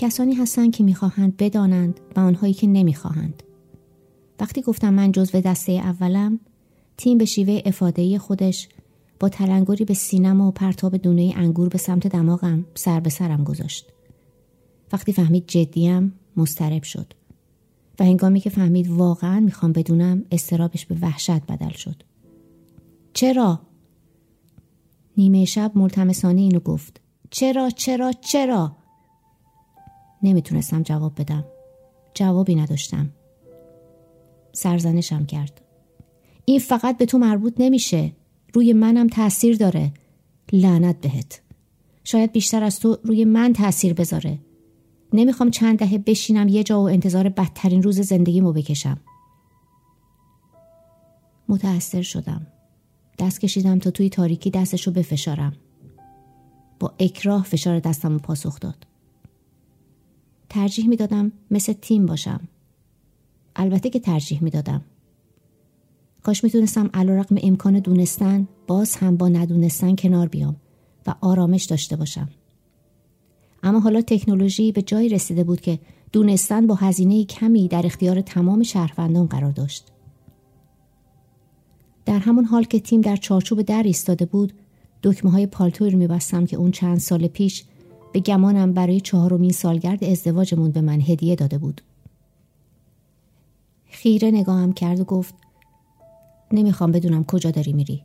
کسانی هستند که می‌خواهند بدانند و آنهایی که نمی‌خواهند وقتی گفتم من جزو دسته اولم تیم به شیوه افاده خودش با تلنگری به سینما و پرتاب دونه انگور به سمت دماغم سر به سرم گذاشت وقتی فهمید جدیم مسترب شد و هنگامی که فهمید واقعا می‌خوام بدونم استرابش به وحشت بدل شد چرا؟ نیمه شب ملتمسانه اینو گفت چرا چرا چرا؟ نمی‌تونستم جواب بدم. جوابی نداشتم. سرزنشم کرد. این فقط به تو مربوط نمیشه. روی منم تاثیر داره. لعنت بهت. شاید بیشتر از تو روی من تاثیر بذاره. نمی‌خوام چند دهه بشینم یه جا و انتظار بدترین روز زندگیمو بکشم. متأثر شدم. دست کشیدم تا توی تاریکی دستشو بفشارم. با اکراه فشار دستم رو پاسخ داد. ترجیح می‌دادم مثل تیم باشم. البته که ترجیح می‌دادم. کاش می‌تونستم علیرغم امکان دونستن باز هم با ندونستن کنار بیام و آرامش داشته باشم. اما حالا تکنولوژی به جایی رسیده بود که دونستن با هزینه کمی در اختیار تمام شهروندان قرار داشت. در همون حال که تیم در چارچوب در ایستاده بود دکمه های پالتوی رو میبستم که اون چند سال پیش به گمانم برای چهارمین سالگرد ازدواجمون به من هدیه داده بود. خیره نگاهم کرد و گفت نمی‌خوام بدونم کجا داری میری.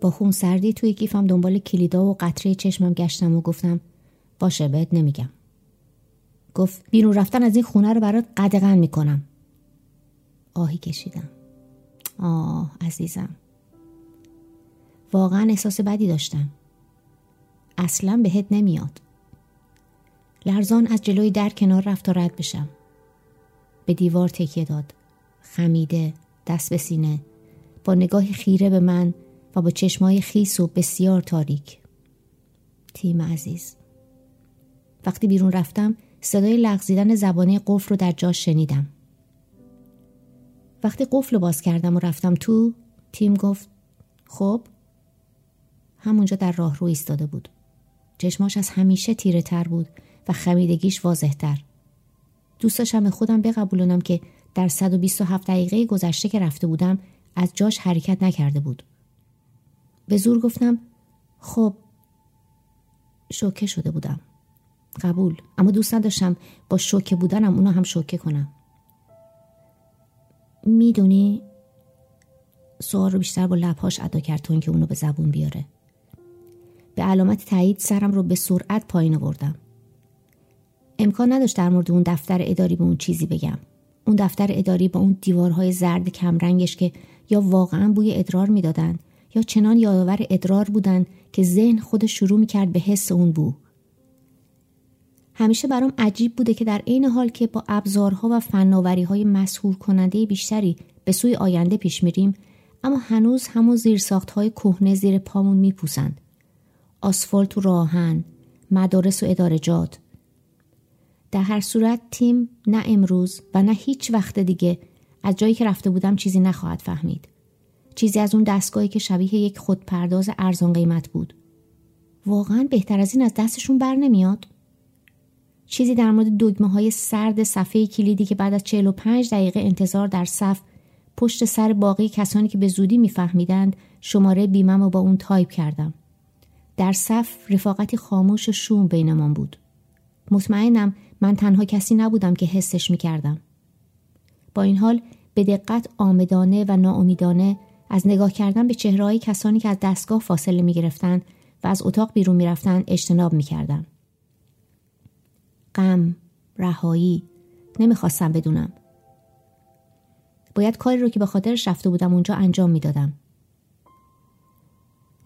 با خون سردی توی کیفم دنبال کلیدا و قطره چشمم گشتم و گفتم باشه بهت نمیگم. گفت بیرون رفتن از این خونه رو برات قدغن می‌کنم. آهی کشیدم. آه عزیزم. واقعا احساس بدی داشتم. اصلا بهت نمیاد. لرزان از جلوی در کنار رفت تا رد بشم. به دیوار تکیه داد. خمیده دست به سینه. با نگاه خیره به من و با چشمای خیس و بسیار تاریک. تیم عزیز. وقتی بیرون رفتم صدای لغزیدن زبانه قفل رو در جاش شنیدم. وقتی قفل رو باز کردم و رفتم تو تیم گفت خب؟ همونجا در راه رو ایستاده بود. چشماش از همیشه تیره تر بود و خمیدگیش واضح تر. دوست داشتم به خودم بقبولونم که در 127 دقیقه گذشته که رفته بودم از جاش حرکت نکرده بود. به زور گفتم خب شوکه شده بودم. قبول. اما دوست نداشتم با شوکه بودنم اونو هم شوکه کنم. می‌دونی سوال رو بیشتر با لبهاش ادا کرد تا اینکه اونو به زبون بیاره. به علامت تایید سرم رو به سرعت پایین آوردم. امکان نداشت در مورد اون دفتر اداری به اون چیزی بگم. اون دفتر اداری با اون دیوارهای زرد کمرنگش که یا واقعا بوی ادرار می‌دادند یا چنان یادآور ادرار بودند که ذهن خود شروع می‌کرد به حس اون بو. همیشه برام عجیب بوده که در عین حال که با ابزارها و فناوری های مسهور کننده بیشتری به سوی آینده پیش میریم اما هنوز همون زیرساخت های کهنه زیر پامون میپوسند. آسفالت و راهن مدارس و ادارجات در هر صورت تیم نه امروز و نه هیچ وقت دیگه از جایی که رفته بودم چیزی نخواهد فهمید. چیزی از اون دستگاهی که شبیه یک خودپرداز ارزان قیمت بود. واقعا بهتر از این از دستشون بر نمیاد. چیزی در مورد دگمه های سرد صفحه کلیدی که بعد از 45 دقیقه انتظار در صف پشت سر باقی کسانی که به زودی میفهمیدند شماره بیمم رو با اون تایپ کردم. در صف رفاقتی خاموش و شوم بینمان بود مطمئنم من تنها کسی نبودم که حسش می‌کردم با این حال به دقت آمدانه و ناامیدانه از نگاه کردن به چهرههای کسانی که از دستگاه فاصله می گرفتن و از اتاق بیرون می رفتن اجتناب می کردم. غم، رهایی، نمی‌خواستم بدونم. باید کاری رو که به خاطرش رفته بودم اونجا انجام می‌دادم.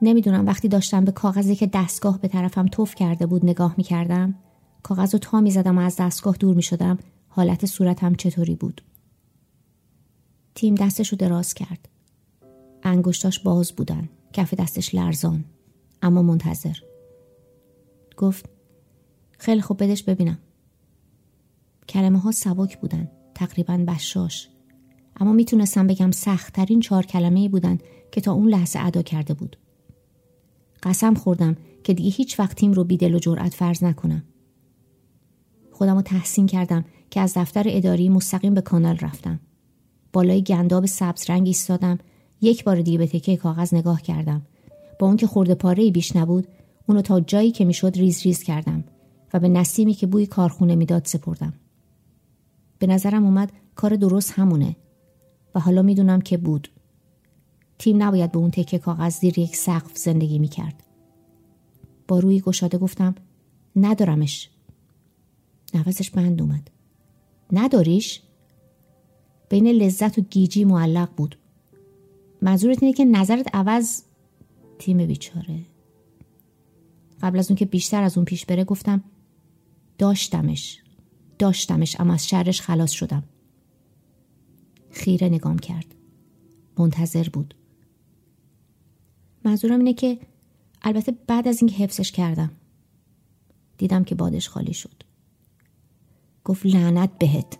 نمی‌دونم وقتی داشتم به کاغذی که دستگاه به طرفم توف کرده بود نگاه می کردم کاغذ رو تا می زدم و از دستگاه دور می شدم حالت صورتم چطوری بود؟ تیم دستش رو دراز کرد. انگشتاش باز بودن کف دستش لرزان اما منتظر. گفت خیلی خوب بدش ببینم. کلمه ها سبک بودن تقریبا بشاش. اما می‌تونستم بگم سختترین چهار کلمه ای بودن که تا اون لحظه ادا کرده بود. قسم خوردم که دیگه هیچ وقت تیم رو بیدل و جرأت فرض نکنم خودم رو تحسین کردم که از دفتر اداری مستقیم به کانال رفتم. بالای گنداب سبز رنگ ایستادم یک بار دیگه به تکه کاغذ نگاه کردم. با اون که خورده پاره بیش نبود اونو تا جایی که می‌شد ریز ریز کردم و به نسیمی که بوی کارخونه می‌داد سپردم. به نظرم اومد کار درست همونه و حالا می‌دونم که بود. تیم نباید به اون تکه کاغذ زیر یک سقف زندگی می‌کرد. با روی گشاده گفتم ندارمش. نفسش بند اومد. نداریش؟ بین لذت و گیجی معلق بود. منظورت اینه که نظرت عوض تیم بیچاره قبل از اون که بیشتر از اون پیش بره گفتم داشتمش داشتمش اما از شرش خلاص شدم خیره نگام کرد منتظر بود منظورم اینه که البته بعد از اینکه حفظش کردم دیدم که بادش خالی شد. گفت لعنت بهت.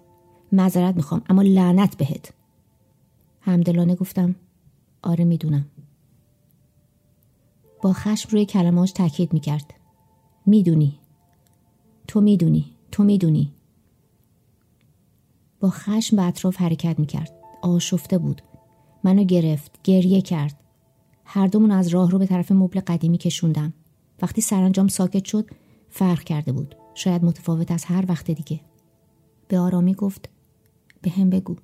معذرت می‌خوام اما لعنت بهت. همدلانه گفتم آره می‌دونم. با خشم روی کلماش تاکید می‌کرد. می‌دونی. تو می‌دونی. تو می‌دونی. با خشم به اطراف حرکت می‌کرد. آشفته بود. منو گرفت گریه کرد. هر دومون از راه رو به طرف مبل قدیمی کشوندم وقتی سرانجام ساکت شد فرق کرده بود شاید متفاوت از هر وقت دیگه به آرامی گفت به هم بگو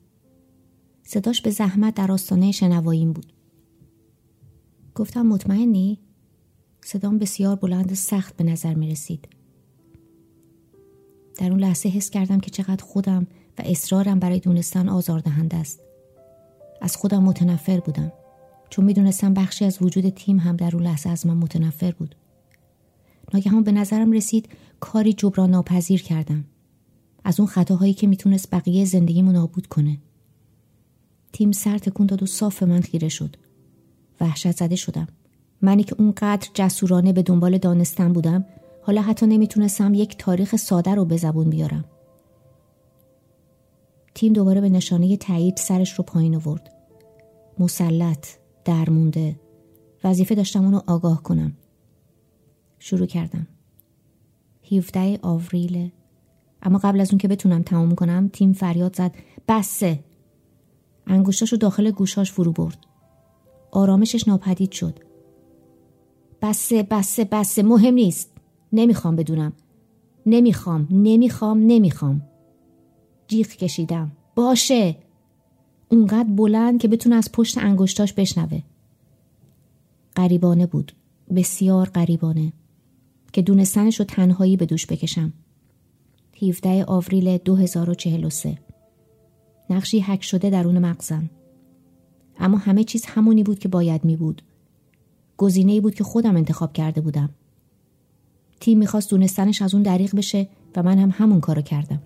صداش به زحمت در آستانه شنواییم بود گفتم مطمئنی؟ صدام بسیار بلند و سخت به نظر می رسید. در اون لحظه حس کردم که چقدر خودم و اصرارم برای دونستن آزاردهنده است. از خودم متنفر بودم چون می‌دونستم بخشی از وجود تیم هم در اون لحظه از من متنفر بود. ناگهان به نظرم رسید کاری جبران ناپذیر کردم. از اون خطاهایی که می‌تونست بقیه زندگیمو نابود کنه. تیم سر تکون داد و صاف من خیره شد. وحشت زده شدم. منی که اونقدر جسورانه به دنبال دانستن بودم حالا حتی نمی‌تونستم یک تاریخ ساده رو به زبون بیارم. تیم دوباره به نشانه تایید سرش رو پایین آورد. مسلط، درمونده. وظیفه داشتم اونو آگاه کنم. شروع کردم. 17 آوریل. اما قبل از اون که بتونم تمام کنم تیم فریاد زد بسه. انگشتاشو داخل گوشاش فرو برد. آرامشش ناپدید شد. بسه بسه بسه مهم نیست. نمی‌خوام بدونم. نمی‌خوام نمی‌خوام نمی‌خوام. جیغ کشیدم. باشه. اونقدر بلند که بتونه از پشت انگشتاش بشنوه. قریبانه بود. بسیار قریبانه که دونستنش رو تنهایی به دوش بکشم. 17 آوریل 2043 نقشی حک شده درون مغزم. اما همه چیز همونی بود که باید می بود. گزینه بود که خودم انتخاب کرده بودم. تیم می‌خواست دونستنش از اون دریغ بشه و من هم همون کارو کردم.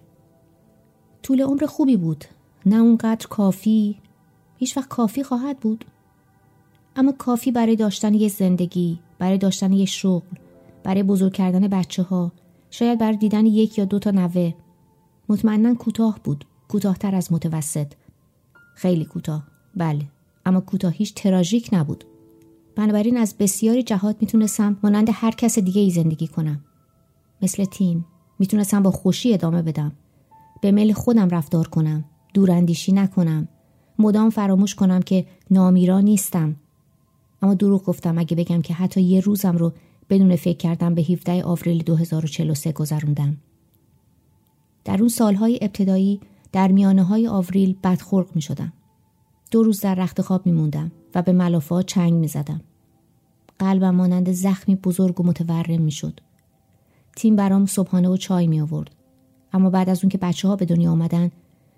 طول عمر خوبی بود. نه اونقدر کافی. هیچ وقت کافی خواهد بود. اما کافی برای داشتن یه زندگی برای داشتن یه شغل برای بزرگ کردن بچه ها شاید برای دیدن یک یا دو تا نوه. مطمئنا کوتاه بود. کوتاهتر از متوسط. خیلی کوتاه. بله. اما کوتاهیش تراژیک نبود. بنابراین از بسیاری جهات می‌تونستم مانند هر کس دیگه ای زندگی کنم. مثل تیم. می‌تونستم با خوشی ادامه بدم. به میل خودم رفتار کنم. دوراندیشی نکنم مدام فراموش کنم که نامیرا نیستم اما دروغ گفتم اگه بگم که حتی یه روزم رو بدون فکر کردم به 17 آوریل 2043 گذروندم در اون سالهای ابتدایی در میانه های آوریل بدخلق می شدم. دو روز در رخت خواب می موندم و به ملافه چنگ می زدم. قلبم مانند زخمی بزرگ و متورم می شد. تیم برام صبحانه و چای می آورد. اما بعد از اون که بچه ها به دنیا آمدن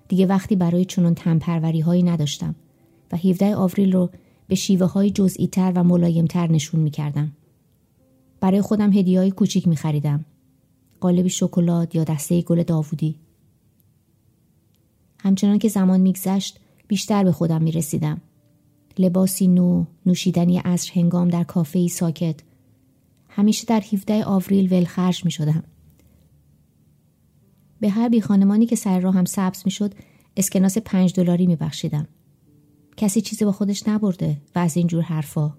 دیگه وقتی برای چنان تنپروری هایی نداشتم و 17 آوریل رو به شیوه های جزئی تر و ملایم تر نشون می کردم. برای خودم هدیه های کوچیک می خریدم. قالبی شکلات یا دسته گل داوودی. همچنان که زمان میگذشت بیشتر به خودم می رسیدم. لباسی نو، نوشیدنی عصر هنگام در کافه ساکت. همیشه در 17 آوریل ولخرج می شدم. به هر بی خانمانی که سر راهم سبز می شد اسکناس پنج دلاری می بخشیدم. کسی چیزی با خودش نبرده و از اینجور حرفا.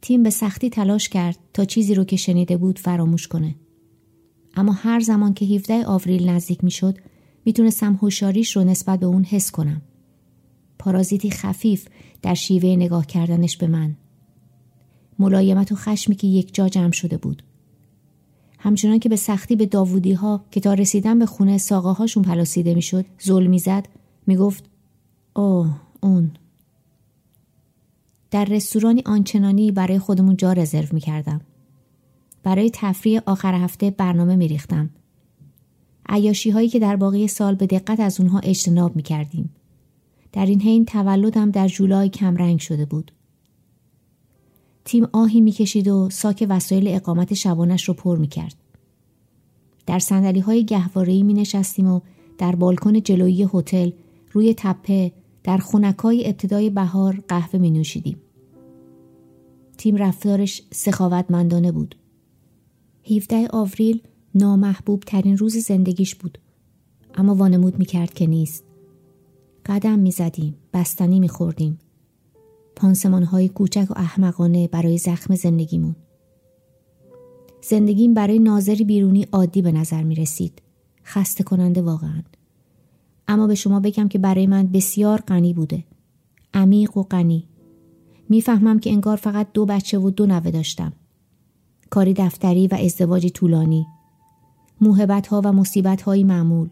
تیم به سختی تلاش کرد تا چیزی رو که شنیده بود فراموش کنه. اما هر زمان که 17 آوریل نزدیک می‌شد می‌تونستم هوشیاریش رو نسبت به اون حس کنم. پارازیتی خفیف در شیوه نگاه کردنش به من. ملایمت و خشمی که یک جا جمع شده بود. همچنان که به سختی به داوودی ها که تا رسیدن به خونه ساقه هاشون پلاسیده می‌شد ظلم می‌زد می‌گفت اوه اون در رستورانی آنچنانی برای خودمون جا رزرو می کردم. برای تفریح آخر هفته برنامه می ریختم. عیاشی هایی که در باقی سال به دقت از اونها اجتناب می کردیم. در این حین تولدم در جولای کمرنگ شده بود. تیم آهی می‌کشید و ساک وسایل اقامت شبانش رو پر می کرد. در سندلی های گهوارهی می نشستیم و در بالکن جلویی هتل روی تپه در خونکای ابتدای بهار قهوه می نوشیدیم. تیم رفتارش سخاوتمندانه بود. 17 آوریل نامحبوب ترین روز زندگیش بود. اما وانمود می کرد که نیست. قدم می زدیم. بستنی می خوردیم. پانسمان های کوچک و احمقانه برای زخم زندگیمون. زندگیم برای ناظری بیرونی عادی به نظر می رسید. خسته کننده واقعا. اما به شما بگم که برای من بسیار غنی بوده. عمیق و غنی. می‌فهمم که انگار فقط دو بچه و دو نوه داشتم. کاری دفتری و ازدواجی طولانی. موهبت ها و مصیبت های معمول.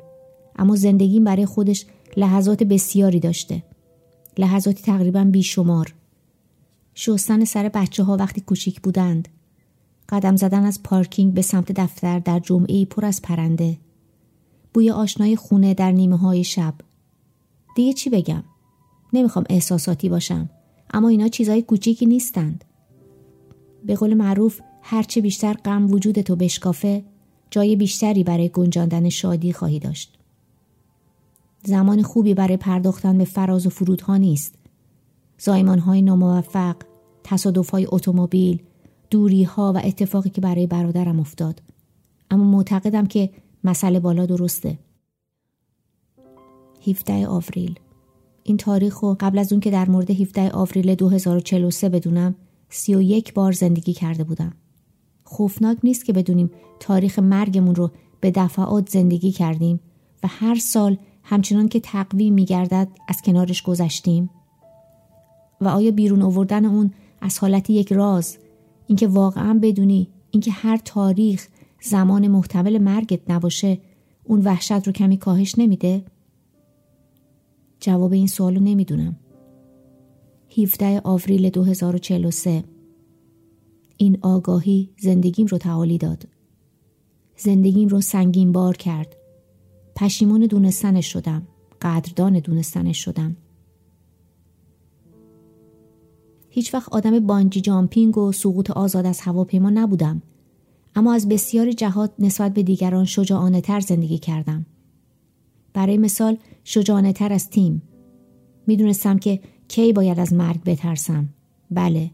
اما زندگیم برای خودش لحظات بسیاری داشته. لحظاتی تقریبا بیشمار. شستن سر بچه ها وقتی کوچیک بودند. قدم زدن از پارکینگ به سمت دفتر در جمعه پر از پرنده. بوی آشنای خونه در نیمه های شب. دیگه چی بگم؟ نمی‌خوام احساساتی باشم. اما اینا چیزای کوچیکی نیستند. به قول معروف هرچه بیشتر غم وجود تو بشکافه جای بیشتری برای گنجاندن شادی خواهی داشت. زمان خوبی برای پرداختن به فراز و فرودها نیست. زایمان های ناموفق، تصادف های اتومبیل، دوری ها و اتفاقی که برای برادرم افتاد. اما معتقدم که مسئله بالا درسته. 17 آوریل این تاریخ رو قبل از اون که در مورد 17 آوریل 2043 بدونم 31 بار زندگی کرده بودم. خوفناک نیست که بدونیم تاریخ مرگمون رو به دفعات زندگی کردیم و هر سال همچنان که تقویم میگردد از کنارش گذشتیم و آیا بیرون آوردن اون از حالت یک راز اینکه واقعا بدونی اینکه هر تاریخ زمان محتمل مرگت نباشه اون وحشت رو کمی کاهش نمیده؟ جواب این سوالو نمی‌دونم. 17 آوریل 2043 این آگاهی زندگیم رو تعالی داد. زندگیم رو سنگین بار کرد. پشیمون دونستنش شدم. قدردان دونستنش شدم. هیچ وقت آدم بانجی جامپینگ و سقوط آزاد از هواپیما نبودم. اما از بسیاری جهات نسبت به دیگران شجاعانه تر زندگی کردم. برای مثال شجاعانه تر از تیم. می‌دونستم که کی باید از مرگ بترسم. بله.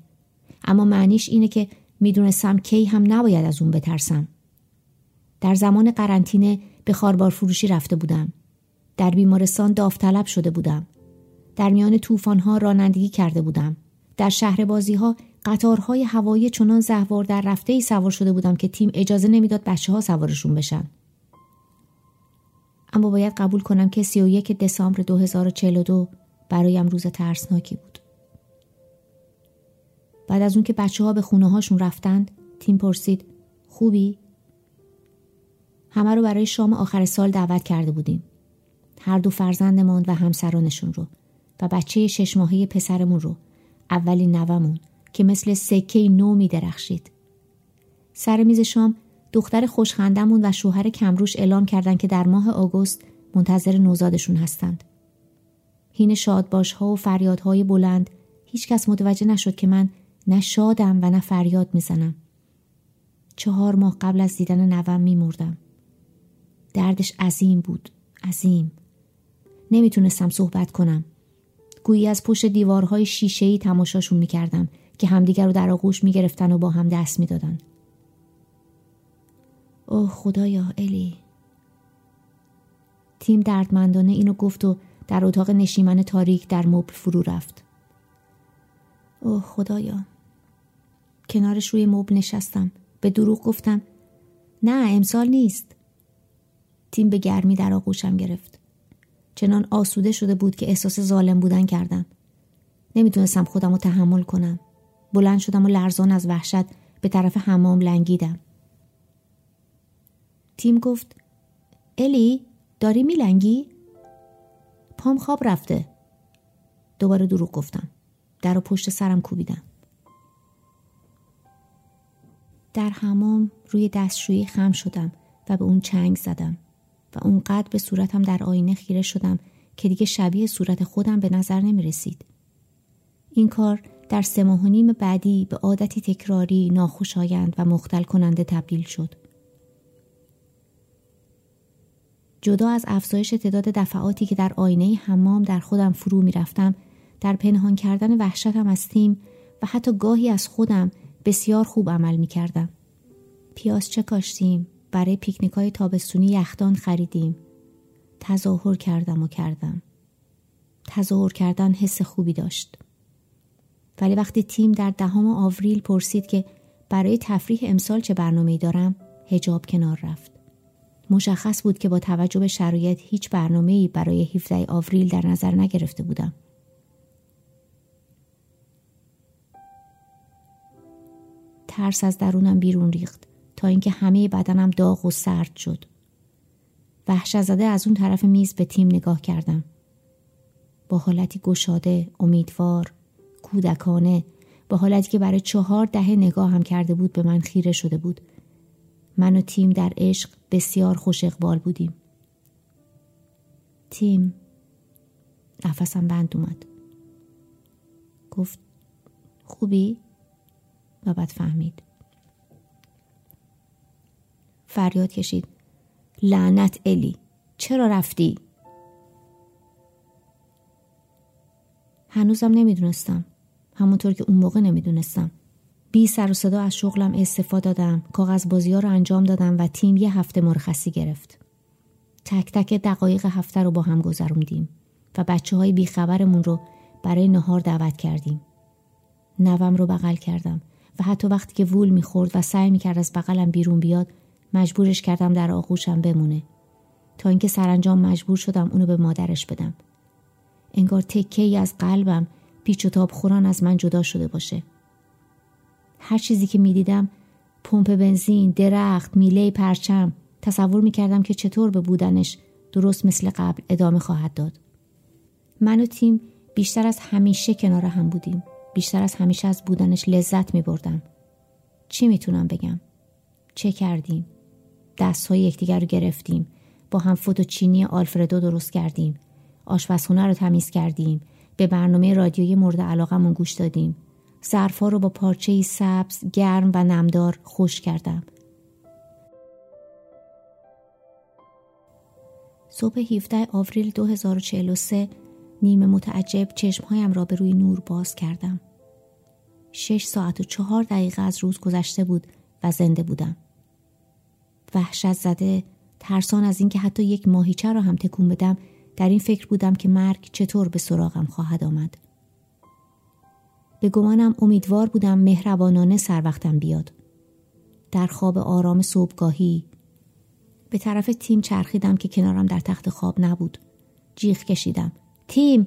اما معنیش اینه که می‌دونستم کی هم نباید از اون بترسم. در زمان قرنطینه به خاربار فروشی رفته بودم. در بیمارستان داوطلب شده بودم. در میان طوفانها رانندگی کرده بودم. در شهر بازی ها قطارهای هوایی چنان زهوار در رفته ای سوار شده بودم که تیم اجازه نمی‌داد بچه ها سوارشون بشن. اما باید قبول کنم که 31 دسامبر 2042 برایم روز ترسناکی بود. بعد از اون که بچه ها به خونه هاشون رفتند تیم پرسید خوبی؟ همه رو برای شام آخر سال دعوت کرده بودیم. هر دو فرزندمان و همسرانشون رو و بچه شش ماهه پسرمون رو اولین نومون که مثل سکه نو می درخشید. سر میز شام دختر خوشخندمون و شوهر کمروش اعلام کردند که در ماه آگوست منتظر نوزادشون هستند. هین شادباش ها و فریادهای بلند هیچکس متوجه نشد که من نه شادم و نه فریاد می‌زنم. چهار ماه قبل از دیدن نوم میمردم. دردش عظیم بود. عظیم. نمی‌تونستم صحبت کنم. گویی از پشت دیوارهای شیشه‌ای تماشاشون می‌کردم که همدیگر رو در آغوش می‌گرفتن و با هم دست می‌دادن. اوه خدایا الی تیم دردمندانه اینو گفت و در اتاق نشیمن تاریک در مبل فرو رفت. اوه خدایا کنارش روی مبل نشستم به دروغ گفتم نه امسال نیست تیم به گرمی در آغوشم گرفت. چنان آسوده شده بود که احساس ظالم بودن کردم. نمی‌تونستم خودم رو تحمل کنم. بلند شدم و لرزان از وحشت به طرف حمام لنگیدم. تیم گفت الی داری میلنگی؟ پام خواب رفته. دوباره دروغ گفتم. در و پشت سرم کوبیدم. در حمام روی دستشویی خم شدم و به اون چنگ زدم. و اونقدر به صورتم در آینه خیره شدم که دیگه شبیه صورت خودم به نظر نمی رسید. این کار در سه ماه نیم بعدی به عادتی تکراری ناخوشایند و مختل کننده تبدیل شد. جدا از افزایش تعداد دفعاتی که در آینه حمام در خودم فرو می رفتم در پنهان کردن وحشتم از تیم و حتی گاهی از خودم بسیار خوب عمل می کردم. پیاز چه کاشتیم؟ برای پیکنیک های تابستونی یخدان خریدیم. تظاهر کردم و کردم. تظاهر کردن حس خوبی داشت. ولی وقتی تیم در دهم آوریل پرسید که برای تفریح امسال چه برنامه دارم هجاب کنار رفت. مشخص بود که با توجه به شرایط هیچ برنامه برای 17 آوریل در نظر نگرفته بودم. ترس از درونم بیرون ریخت تا اینکه همه بدنم داغ و سرد شد. وحشت زده از اون طرف میز به تیم نگاه کردم. با حالتی گشاده، امیدوار، کودکانه، با حالتی که برای چهار دهه نگاه هم کرده بود به من خیره شده بود. من و تیم در عشق بسیار خوش اقبال بودیم. تیم نفسم بند اومد. گفت خوبی؟ و بعد فهمید. فریاد کشید. لعنت الی چرا رفتی؟ هنوزم نمی‌دونستم. همونطور که اون موقع نمی‌دونستم. بی سر و صدا از شغلم استفاده دادم کاغذ بازی ها رو انجام دادم و تیم یه هفته مرخصی گرفت تک تک دقایق هفته رو با هم گذروندیم و بچه های بیخبرمون رو برای نهار دعوت کردیم نوم رو بغل کردم و حتی وقتی که وول می‌خورد و سعی می‌کرد از بغلم بیرون بیاد مجبورش کردم در آغوشم بمونه تا اینکه سرانجام مجبور شدم اونو به مادرش بدم انگار تکه ای از قلبم پیچ و تاب خوران از من جدا شده باشه هر چیزی که می‌دیدم پمپ بنزین، درخت، میله پرچم تصور می‌کردم که چطور به بودنش درست مثل قبل ادامه خواهد داد. من و تیم بیشتر از همیشه کنار هم بودیم. بیشتر از همیشه از بودنش لذت می بردم. چی می‌تونم بگم؟ چه کردیم؟ دست های یکدیگر رو گرفتیم. با هم چینی آلفردو درست کردیم. آشپزخونه رو تمیز کردیم. به برنامه رادیویی مورد علاقمون گوش دادیم. ظرفها رو با پارچه سبز، گرم و نمدار خوش کردم. صبح 17 آوریل 2043 نیمه متعجب چشمهایم را به روی نور باز کردم. شش ساعت و چهار دقیقه از روز گذشته بود و زنده بودم. وحشت زده ترسان از اینکه حتی یک ماهیچه را هم تکون بدم در این فکر بودم که مرگ چطور به سراغم خواهد آمد. به گمانم امیدوار بودم مهربانانه سر وقتم بیاد. در خواب آرام صبحگاهی به طرف تیم چرخیدم که کنارم در تخت خواب نبود. جیغ کشیدم. تیم!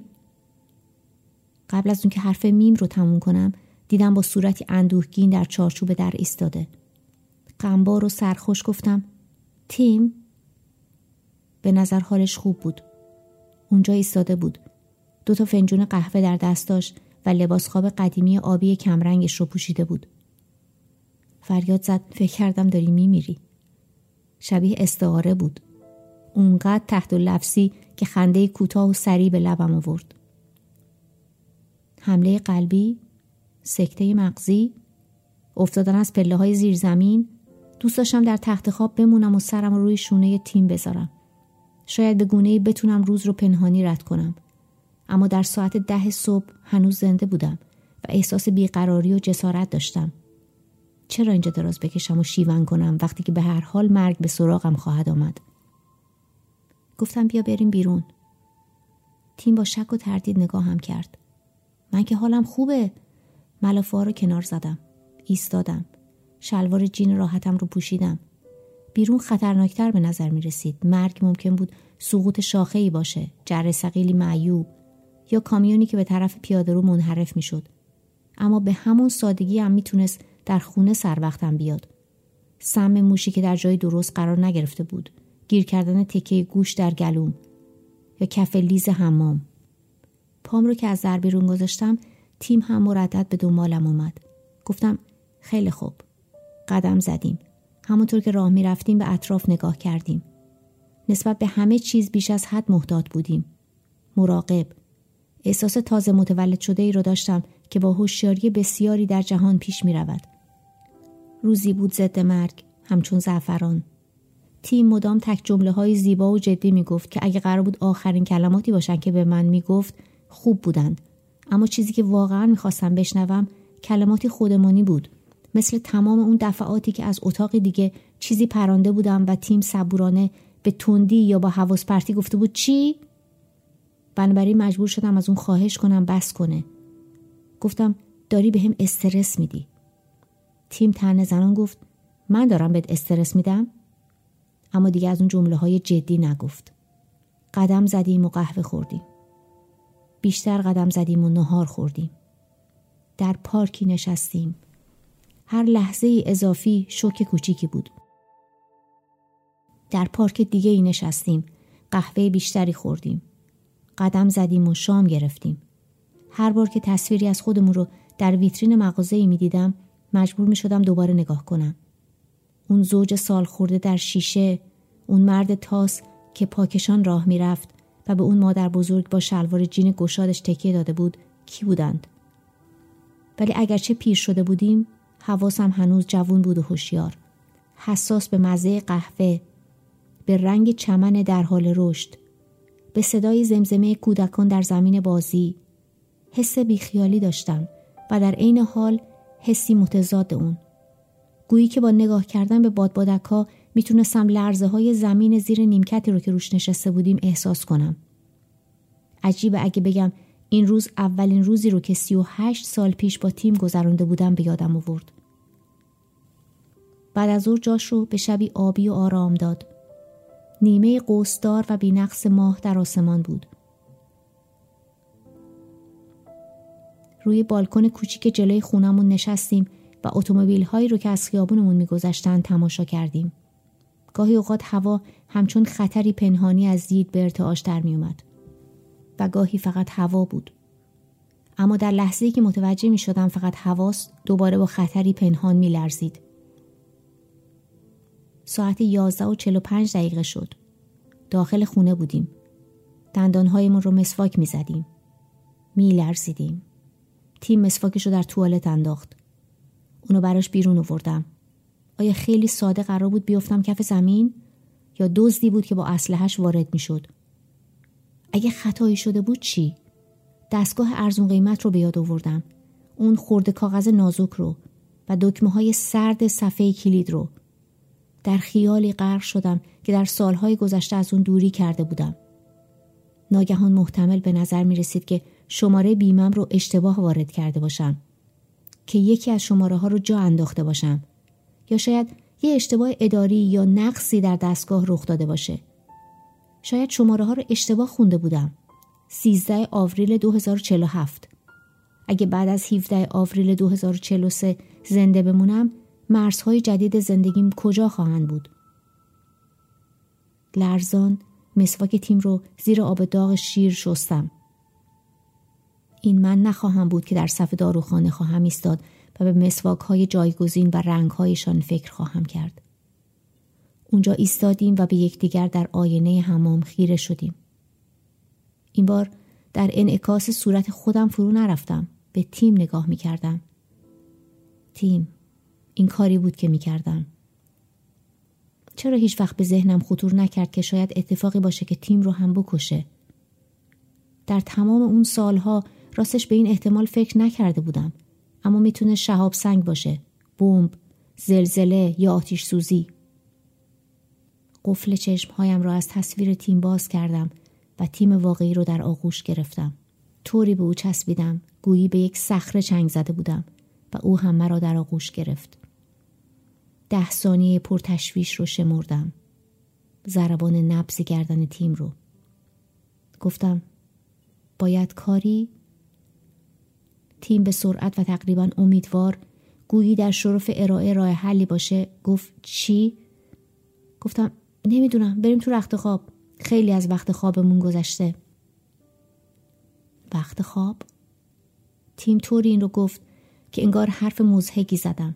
قبل از اون که حرف میم رو تموم کنم دیدم با صورتی اندوهگین در چارچوب در ایستاده. غمبار و سرخوش گفتم تیم به نظر حالش خوب بود. اونجا ایستاده بود. دو تا فنجون قهوه در دست داشت و لباس خواب قدیمی آبی کمرنگش رو پوشیده بود. فریاد زد فکر کردم داری میمیری. شبیه استعاره بود. اونقدر تحت و لفظی که خنده کوتاه و سریع به لبم آورد. حمله قلبی، سکته مغزی، افتادن از پله های زیر دوست داشتم در تخت خواب بمونم و سرم رو روی شونه تیم بذارم. شاید به گونه بتونم روز رو پنهانی رد کنم. اما در ساعت ده صبح هنوز زنده بودم و احساس بیقراری و جسارت داشتم. چرا اینجا دراز بکشم و شیون کنم وقتی که به هر حال مرگ به سراغم خواهد آمد؟ گفتم بیا بریم بیرون. تیم با شک و تردید نگاهم کرد. من که حالم خوبه. ملافه رو کنار زدم. ایستادم. شلوار جین راحتم رو پوشیدم. بیرون خطرناکتر به نظر می رسید. مرگ ممکن بود سقوط شاخه ای باشه، جره سقیلی معیوب یا کامیونی که به طرف پیاده رو منحرف می شد. اما به همون سادگی هم می‌تونست در خونه سر وقتم بیاد. سم موشی که در جای درست قرار نگرفته بود. گیر کردن تکه گوش در گلوم یا کف لیز حمام. پام رو که از در بیرون گذاشتم تیم هم مردد به دنبالم اومد. گفتم خیلی خوب. قدم زدیم. همونطور که راه می رفتیم به اطراف نگاه کردیم. نسبت به همه چیز بیش از حد محتاط بودیم. مراقب. احساس تازه متولد شده ای رو داشتم که با هوشیاری بسیاری در جهان پیش می رود. روزی بود ضد مرگ همچون زعفران. تیم مدام تک جمله های زیبا و جدی می گفت که اگه قرار بود آخرین کلماتی باشن که به من می گفت خوب بودند. اما چیزی که واقعا می‌خواستم بشنوم کلماتی خودمانی بود. مثل تمام اون دفعاتی که از اتاق دیگه چیزی پرانده بودم و تیم صبورانه به تندی یا با حواس پرتی گفته بود چی؟ بنابراین مجبور شدم از اون خواهش کنم بس کنه. گفتم داری به هم استرس میدی. تیم تن زنان گفت من دارم بهت استرس میدم؟ اما دیگه از اون جمله های جدی نگفت. قدم زدیم و قهوه خوردیم. بیشتر قدم زدیم و نهار خوردیم. در پارکی نشستیم. هر لحظه اضافی شوک کوچیکی بود. در پارک دیگه ای نشستیم. قهوه بیشتری خوردیم. قدم زدیم و شام گرفتیم. هر بار که تصویری از خودمون رو در ویترین مغازه ای می دیدم مجبور می شدم دوباره نگاه کنم. اون زوج سال خورده در شیشه، اون مرد تاس که پاکشان راه می رفت و به اون مادر بزرگ با شلوار جین گشادش تکیه داده بود کی بودند؟ ولی اگرچه پیر شده بودیم حواسم هنوز جوون بود و هوشیار. حساس به مزه قهوه به رنگ چمن در حال رشد به صدای زمزمه کودکان در زمین بازی. حس بیخیالی داشتم و در عین حال حسی متضاد اون. گویی که با نگاه کردن به بادبادک ها می‌تونستم لرزه های زمین زیر نیمکتی رو که روش نشسته بودیم احساس کنم. عجیبه اگه بگم این روز اولین روزی رو که سی و هشت سال پیش با تیم گذرانده بودم به یادم آورد. بعد از او جاش رو به شبی آبی و آرام داد نیمه قوسدار و بینقص ماه در آسمان بود روی بالکن کوچیک جلوی خونمون نشستیم و اتومبیل هایی رو که از خیابونمون میگذشتن تماشا کردیم. گاهی اوقات هوا همچون خطری پنهانی از دید به ارتعاش در میومد و گاهی فقط هوا بود. اما در لحظه که متوجه می شدم فقط هواست دوباره با خطری پنهان می لرزید. ساعت یازده و چلو پنج دقیقه شد. داخل خونه بودیم. دندانهایمون رو مسواک می زدیم. می لرزیدیم. تیم مسواکش رو در توالت انداخت. اونو براش بیرون آوردم. آیا خیلی ساده قرار بود بیفتم کف زمین یا دزدی بود که با اسلحهش وارد می‌شد اگه خطایی شده بود چی دستگاه ارزون قیمت رو به یاد آوردم اون خورده کاغذ نازک رو و دکمه های سرد صفحه کلید رو در خیالی غرق شدم که در سالهای گذشته از اون دوری کرده بودم. ناگهان محتمل به نظر می رسید که شماره بیمم رو اشتباه وارد کرده باشم که یکی از شماره ها رو جا انداخته باشم. یا شاید یه اشتباه اداری یا نقصی در دستگاه رخ داده باشه. شاید شماره ها رو اشتباه خونده بودم. 13 آوریل 2047 اگه بعد از 17 آوریل 2043 زنده بمونم مرزهای جدید زندگیم کجا خواهند بود لرزان مسواک تیم رو زیر آب داغ شیر شستم این من نخواهم بود که در صف داروخانه خواهم ایستاد و به مسواک های جایگزین و رنگ هایشان فکر خواهم کرد. اونجا ایستادیم و به یکدیگر در آینه حمام خیره شدیم. این بار در انعکاس صورت خودم فرو نرفتم. به تیم نگاه می کردم. تیم این کاری بود که می کردم. چرا هیچ وقت به ذهنم خطور نکرد که شاید اتفاقی باشه که تیم رو هم بکشه؟ در تمام اون سالها راستش به این احتمال فکر نکرده بودم اما می‌تونه شهاب سنگ باشه بمب زلزله یا آتیش سوزی قفل چشمهایم را از تصویر تیم باز کردم و تیم واقعی رو در آغوش گرفتم طوری به او چسبیدم گویی به یک صخره چنگ زده بودم و او هم مرا در آغوش گرفت ده ثانیه پرتشویش رو شمردم ضربان نبز گردن تیم رو گفتم باید کاری؟ تیم به سرعت و تقریبا امیدوار گویی در شرف ارائه راه حلی باشه گفت چی؟ گفتم نمی‌دونم بریم تو رخت خواب خیلی از وقت خوابمون گذشته وقت خواب؟ تیم طوری این رو گفت که انگار حرف مزهگی زدم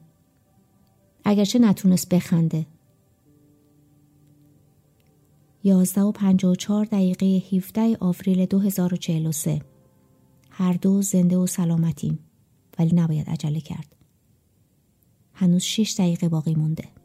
اگرچه نتونست بخنده. یازده و پنجاه و چار دقیقه 17 آوریل 2043 هر دو زنده و سلامتیم ولی نباید عجله کرد. هنوز شش دقیقه باقی مونده.